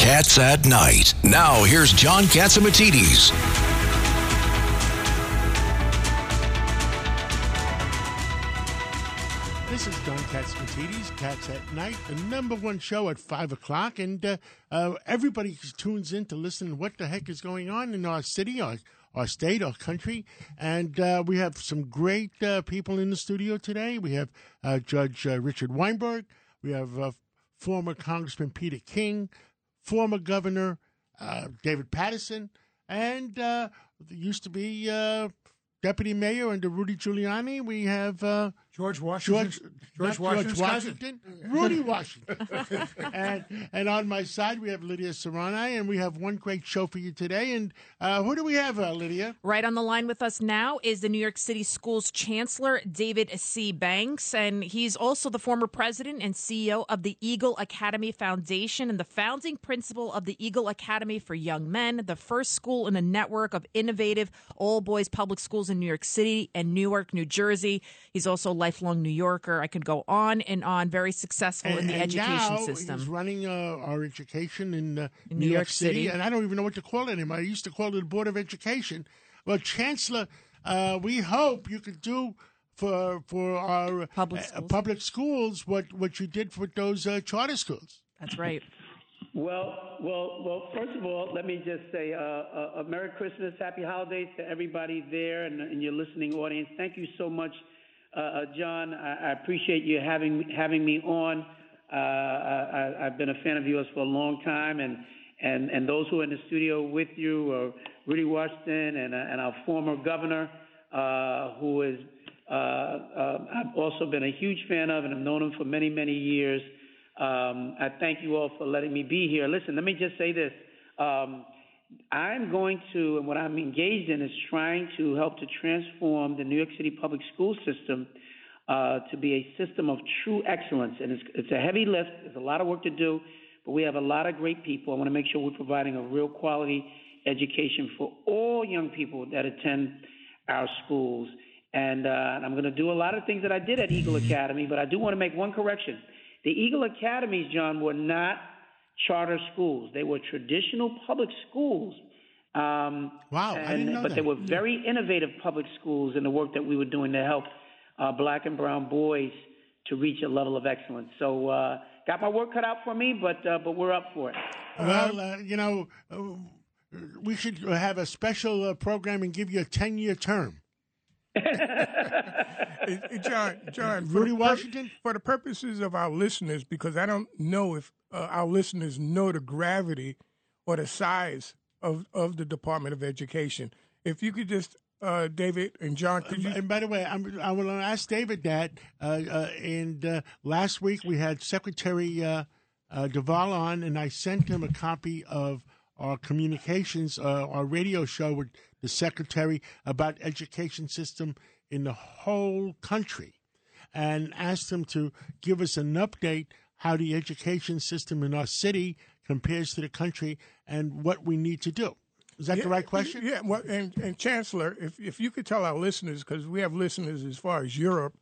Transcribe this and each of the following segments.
Cats at Night. Now, here's John Catsimatidis. This is John Catsimatidis, Cats at Night, the number one show at 5 o'clock. And uh, uh, everybody tunes in to listen what the heck is going on in our city, our, our state, our country. And uh, we have some great uh, people in the studio today. We have uh, Judge uh, Richard Weinberg. We have former Congressman Peter King, former Governor uh, David Paterson, and uh, used to be uh, Deputy Mayor under Rudy Giuliani. We have uh, George Washington. George, George Washington's George cousin. Washington, Rudy Washington. and and on my side we have Lydia Serrani, and we have one great show for you today. And uh, who do we have, uh, Lydia? Right on the line with us now is the New York City Schools Chancellor, David C. Banks. And he's also the former president and CEO of the Eagle Academy Foundation and the founding principal of the Eagle Academy for Young Men, the first school in a network of innovative all boys public schools in New York City and Newark, New Jersey. He's also a lifelong New Yorker. I could go on and on, very successful in the and education now system. He's running uh, our education in, uh, In New, New York, York City, City. and I don't even know what to call it anymore. I used to call it the Board of Education. Well, Chancellor, uh, we hope you could do for for our Public uh, schools. public schools what what you did for those uh, charter schools. That's right. Well, well, well. First of all, let me just say uh, uh, a Merry Christmas, Happy Holidays to everybody there and, and your listening audience. Thank you so much, uh, uh, John. I, I appreciate you having having me on. Uh, I, I've been a fan of yours for a long time, and and and those who are in the studio with you, are Rudy Washington and uh, and our former governor, uh, who is uh, uh, I've also been a huge fan of, and I've known him for many many years. Um, I thank you all for letting me be here. Listen, let me just say this. Um, I'm going to, and what I'm engaged in is trying to help to transform the New York City public school system uh, to be a system of true excellence. And it's, it's a heavy lift. There's a lot of work to do, but we have a lot of great people. I want to make sure we're providing a real quality education for all young people that attend our schools. And, uh, and I'm going to do a lot of things that I did at Eagle Academy, but I do want to make one correction. The Eagle Academies, John, were not charter schools. They were traditional public schools. Um, Wow, I and, didn't know but that. they were very innovative public schools in the work that we were doing to help uh, black and brown boys to reach a level of excellence. So, uh, got my work cut out for me, but uh, but we're up for it. Well, uh, you know, uh, we should have a special uh, program and give you a ten year term. John, John, Rudy Washington? for the purposes of our listeners, because I don't know if uh, our listeners know the gravity or the size of, of the Department of Education. If you could just, uh, David and John, could you? And by the way, I'm, I will ask David that. Uh, uh, and uh, last week we had Secretary uh, uh, Duval on, and I sent him a copy of our communications, uh, our radio show with the secretary about education system in the whole country, and asked him to give us an update how the education system in our city compares to the country and what we need to do. Is that the right question? Yeah, well, and, and Chancellor, if, if you could tell our listeners, because we have listeners as far as Europe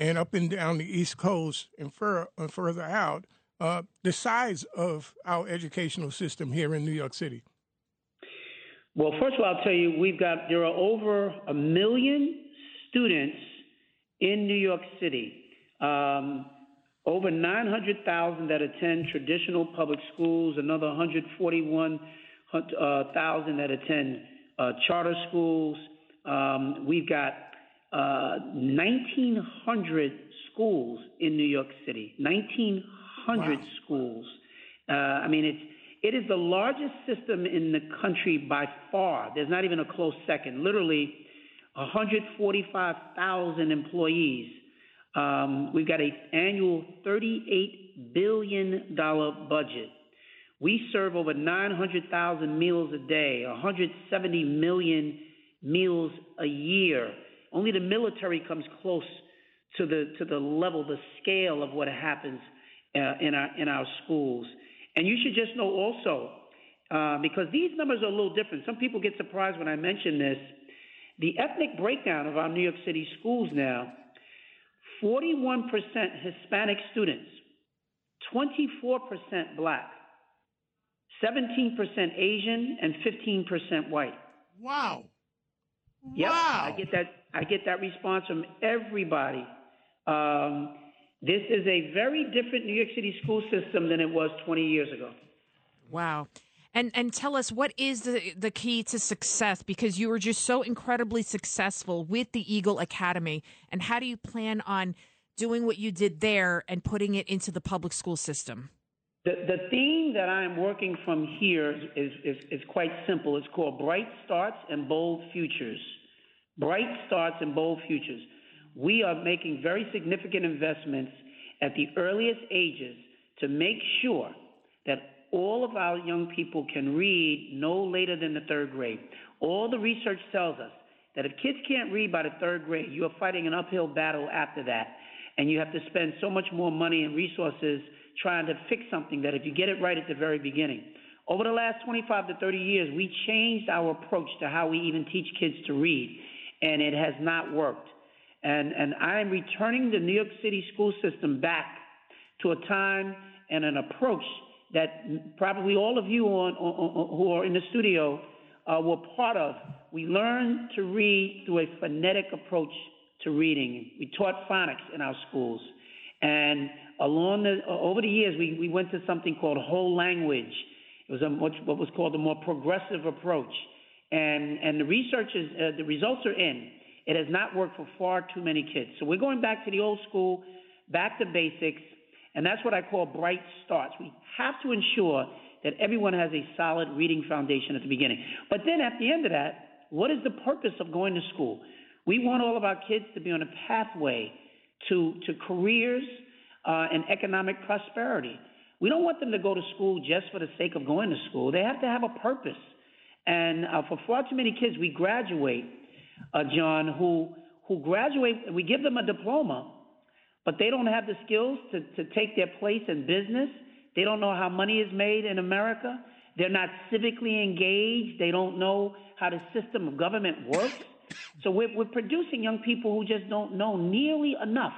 and up and down the East Coast and, fur, and further out, uh, the size of our educational system here in New York City. Well, first of all, I'll tell you, we've got there are over a million students in New York City. Um, over 900,000 that attend traditional public schools, another 141,000 that attend uh, charter schools. Um, we've got uh, 1,900 schools in New York City. 1,900 schools. Uh, I mean, it's it is the largest system in the country by far. There's not even a close second. Literally, 145,000 employees. Um, we've got an annual $38 billion budget. We serve over 900,000 meals a day, 170 million meals a year. Only the military comes close to the to the level, the scale of what happens uh, in our in our schools. And you should just know also, uh, because these numbers are a little different. Some people get surprised when I mention this. The ethnic breakdown of our New York City schools now 41% Hispanic students, 24% black, 17% Asian, and 15% white. Wow. Yep, Wow. I get that. I get that response from everybody. Um, this is a very different New York City school system than it was 20 years ago. Wow. And and tell us what is the the key to success because you were just so incredibly successful with the Eagle Academy and how do you plan on doing what you did there and putting it into the public school system? The, the theme that I am working from here is, is, is quite simple. It's called Bright Starts and Bold Futures. Bright Starts and Bold Futures. We are making very significant investments at the earliest ages to make sure that all of our young people can read no later than the third grade. All the research tells us that if kids can't read by the third grade, you are fighting an uphill battle after that. And you have to spend so much more money and resources trying to fix something that if you get it right at the very beginning. Over the last 25 to 30 years, we changed our approach to how we even teach kids to read, and it has not worked. And, and I am returning the New York City school system back to a time and an approach that probably all of you on, on, who are in the studio uh, were part of. We learned to read through a phonetic approach to reading. We taught phonics in our schools. And along the, over the years, we, we went to something called whole language. It was a much, what was called a more progressive approach. And, and the research is, uh, the results are in. It has not worked for far too many kids. So we're going back to the old school, back to basics, and that's what I call bright starts. We have to ensure that everyone has a solid reading foundation at the beginning. But then at the end of that, what is the purpose of going to school? We want all of our kids to be on a pathway to, to careers uh, and economic prosperity. We don't want them to go to school just for the sake of going to school. They have to have a purpose. And uh, for far too many kids, we graduate, uh, John, who who graduate, we give them a diploma, but they don't have the skills to, to take their place in business. They don't know how money is made in America. They're not civically engaged. They don't know how the system of government works. So we're, we're producing young people who just don't know nearly enough.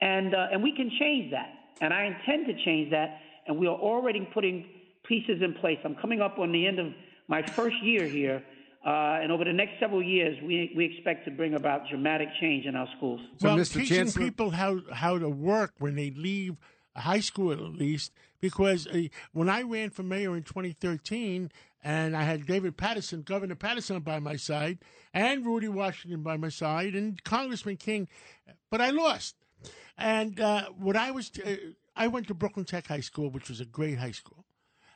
And, uh, and we can change that. And I intend to change that. And we are already putting pieces in place. I'm coming up on the end of my first year here. Uh, and over the next several years, we, we expect to bring about dramatic change in our schools. So, well, Mr. teaching Chancellor- people how how to work when they leave high school, at least, because uh, when I ran for mayor in 2013, and I had David Paterson, Governor Paterson, by my side, and Rudy Washington by my side, and Congressman King, but I lost. And uh, what I was, uh, I went to Brooklyn Tech High School, which was a great high school.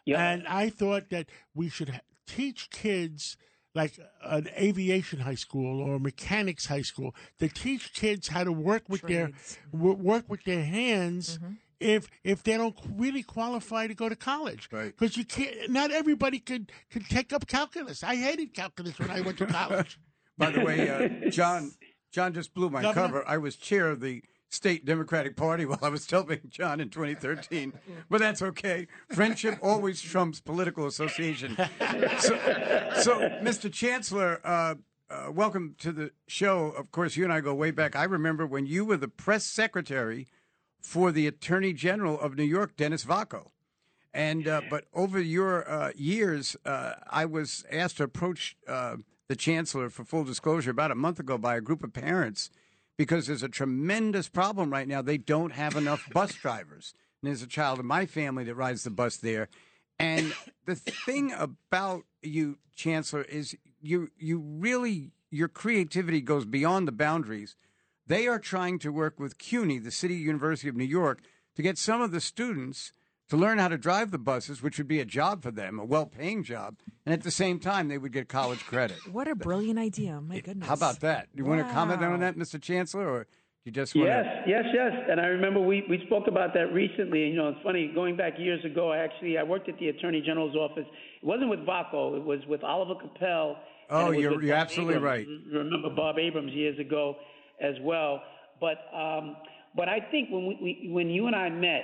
Yeah. And I thought that we should ha- teach kids like an aviation high school or a mechanics high school to teach kids how to work with Trades. their w- work with their hands if if they don't really qualify to go to college Right. because you can't not everybody could could take up calculus i hated calculus when i went to college By the way, uh, John, John just blew my Governor? cover. I was chair of the state Democratic Party while I was helping John in 2013, but that's okay. Friendship always trumps political association. So, so Mr. Chancellor, uh, uh, welcome to the show. Of course, you and I go way back. I remember when you were the press secretary for the Attorney General of New York, Dennis Vacco. And uh, but over your uh, years, uh, I was asked to approach uh, the chancellor for full disclosure about a month ago by a group of parents because there's a tremendous problem right now. They don't have enough bus drivers. And there's a child in my family that rides the bus there. And the thing about you, Chancellor, is you you really your creativity goes beyond the boundaries. They are trying to work with CUNY, the City University of New York, to get some of the students to learn how to drive the buses, which would be a job for them, a well-paying job, and at the same time they would get college credit. What a brilliant idea. My goodness. How about that? Do You want to comment on that, Mr. Chancellor, or you just want Yes, to? yes, yes. And I remember we, we spoke about that recently. And, you know, it's funny, going back years ago, I actually, I worked at the Attorney General's office. It wasn't with Vacco, it was with Oliver Koppell. Oh, you're- you're Bob absolutely Abrams. right. You Remember Bob Abrams years ago as well. But, um, but I think when, we, we, when you and I met,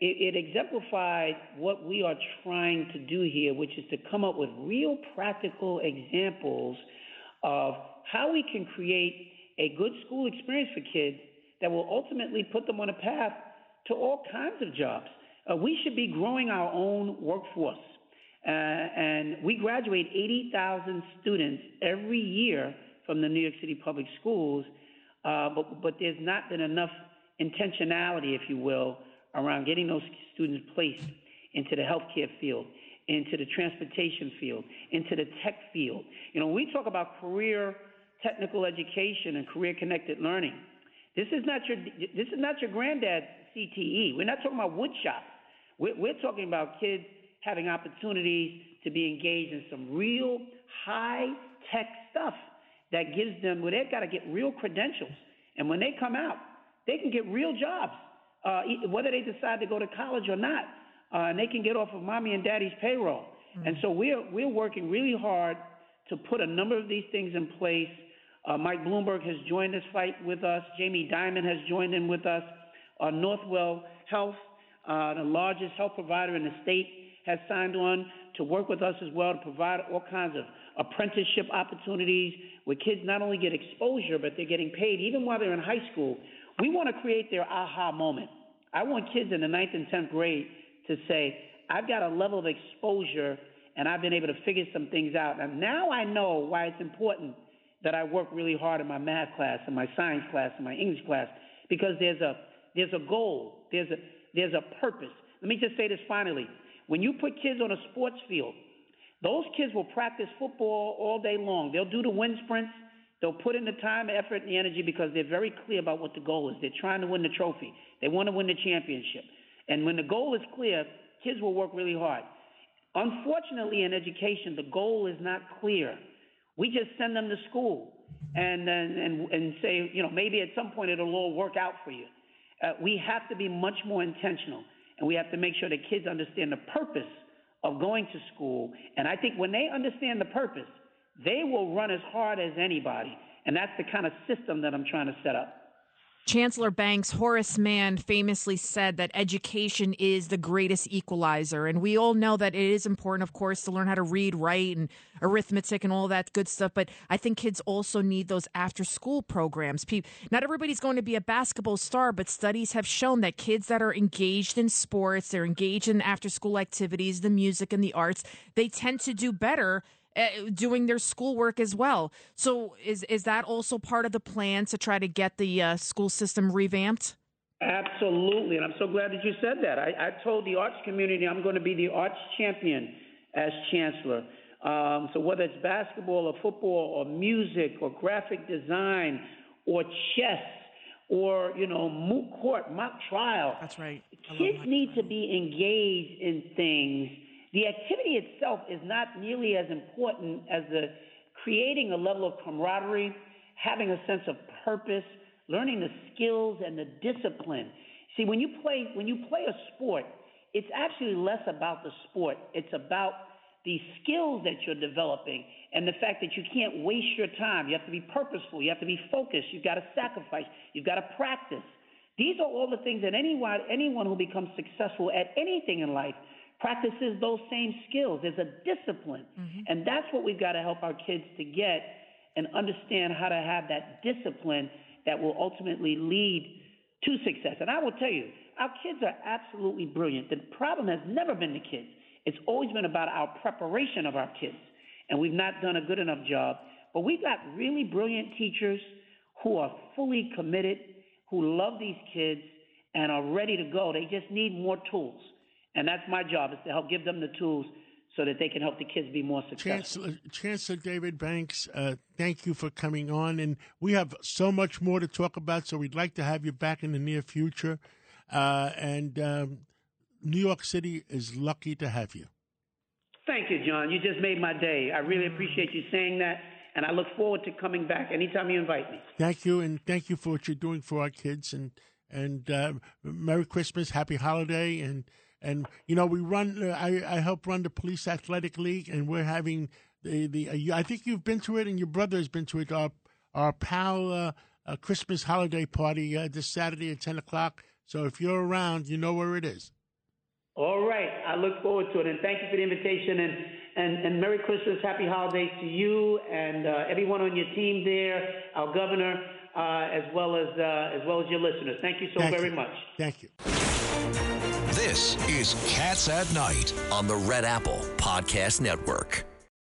it, it exemplified what we are trying to do here, which is to come up with real practical examples of how we can create a good school experience for kids that will ultimately put them on a path to all kinds of jobs. Uh, we should be growing our own workforce. Uh, and we graduate 80,000 students every year from the New York City Public Schools, uh, but, but there's not been enough intentionality, if you will, around getting those students placed into the healthcare field, into the transportation field, into the tech field. You know, we talk about career technical education and career connected learning, this is not your this is not your granddad's CTE. We're not talking about woodshop. We're, we're talking about kids having opportunities to be engaged in some real high tech stuff that gives them where they've got to get real credentials. And when they come out, they can get real jobs, uh, whether they decide to go to college or not. Uh, and they can get off of mommy and daddy's payroll. Mm-hmm. And so we're we're working really hard to put a number of these things in place. Uh, Mike Bloomberg has joined this fight with us. Jamie Dimon has joined in with us. Uh, Northwell Health, uh, the largest health provider in the state, has signed on to work with us as well to provide all kinds of apprenticeship opportunities where kids not only get exposure, but they're getting paid even while they're in high school. We want to create their aha moment. I want kids in the ninth and 10th grade to say, I've got a level of exposure and I've been able to figure some things out. And now I know why it's important that I work really hard in my math class and my science class and my English class because there's a there's a goal, there's a there's a purpose. Let me just say this finally. When you put kids on a sports field, those kids will practice football all day long. They'll do the wind sprints. They'll put in the time, effort, and the energy because they're very clear about what the goal is. They're trying to win the trophy. They want to win the championship. And when the goal is clear, kids will work really hard. Unfortunately, in education, the goal is not clear. We just send them to school and and and say, you know, maybe at some point it'll all work out for you. Uh, we have to be much more intentional, and we have to make sure that kids understand the purpose of going to school. And I think when they understand the purpose, they will run as hard as anybody. And that's the kind of system that I'm trying to set up. Chancellor Banks, Horace Mann famously said that education is the greatest equalizer. And we all know that it is important, of course, to learn how to read, write, and arithmetic and all that good stuff. But I think kids also need those after school programs. Not everybody's going to be a basketball star, but studies have shown that kids that are engaged in sports, they're engaged in after school activities, the music and the arts, they tend to do better doing their schoolwork as well. So is is that also part of the plan to try to get the uh, school system revamped? Absolutely, and I'm so glad that you said that. I, I told the arts community I'm going to be the arts champion as chancellor. Um, so whether it's basketball or football or music or graphic design or chess or you know moot court mock trial, that's right. Kids need to be engaged in things the activity itself is not nearly as important as the creating a level of camaraderie, having a sense of purpose, learning the skills and the discipline. See, when you play when you play a sport, it's actually less about the sport. It's about the skills that you're developing and the fact that you can't waste your time. You have to be purposeful. You have to be focused. You've got to sacrifice. You've got to practice. These are all the things that anyone anyone who becomes successful at anything in life practices those same skills. There's a discipline. Mm-hmm. And that's what we've got to help our kids to get and understand how to have that discipline that will ultimately lead to success. And I will tell you, our kids are absolutely brilliant. The problem has never been the kids, it's always been about our preparation of our kids. And we've not done a good enough job. But we've got really brilliant teachers who are fully committed, who love these kids, and are ready to go. They just need more tools. And that's my job is to help give them the tools so that they can help the kids be more successful. Chancellor, Chancellor David Banks, uh, thank you for coming on. And we have so much more to talk about, so we'd like to have you back in the near future. Uh, and um, New York City is lucky to have you. Thank you, John. You just made my day. I really appreciate you saying that. And I look forward to coming back anytime you invite me. Thank you, and thank you for what you're doing for our kids. And and uh, Merry Christmas, Happy Holiday, and and you know we run. Uh, I I help run the police athletic league, and we're having the the. Uh, I think you've been to it, and your brother has been to it. Our our pal uh, uh Christmas holiday party uh, this Saturday at ten o'clock. So if you're around, you know where it is. All right, I look forward to it, and thank you for the invitation, and and, and Merry Christmas, Happy Holidays to you and uh, everyone on your team there, our governor, as well as as well as your listeners. Thank you so thank very you. much. Thank you. This is Cats at Night. on the Red Apple Podcast Network.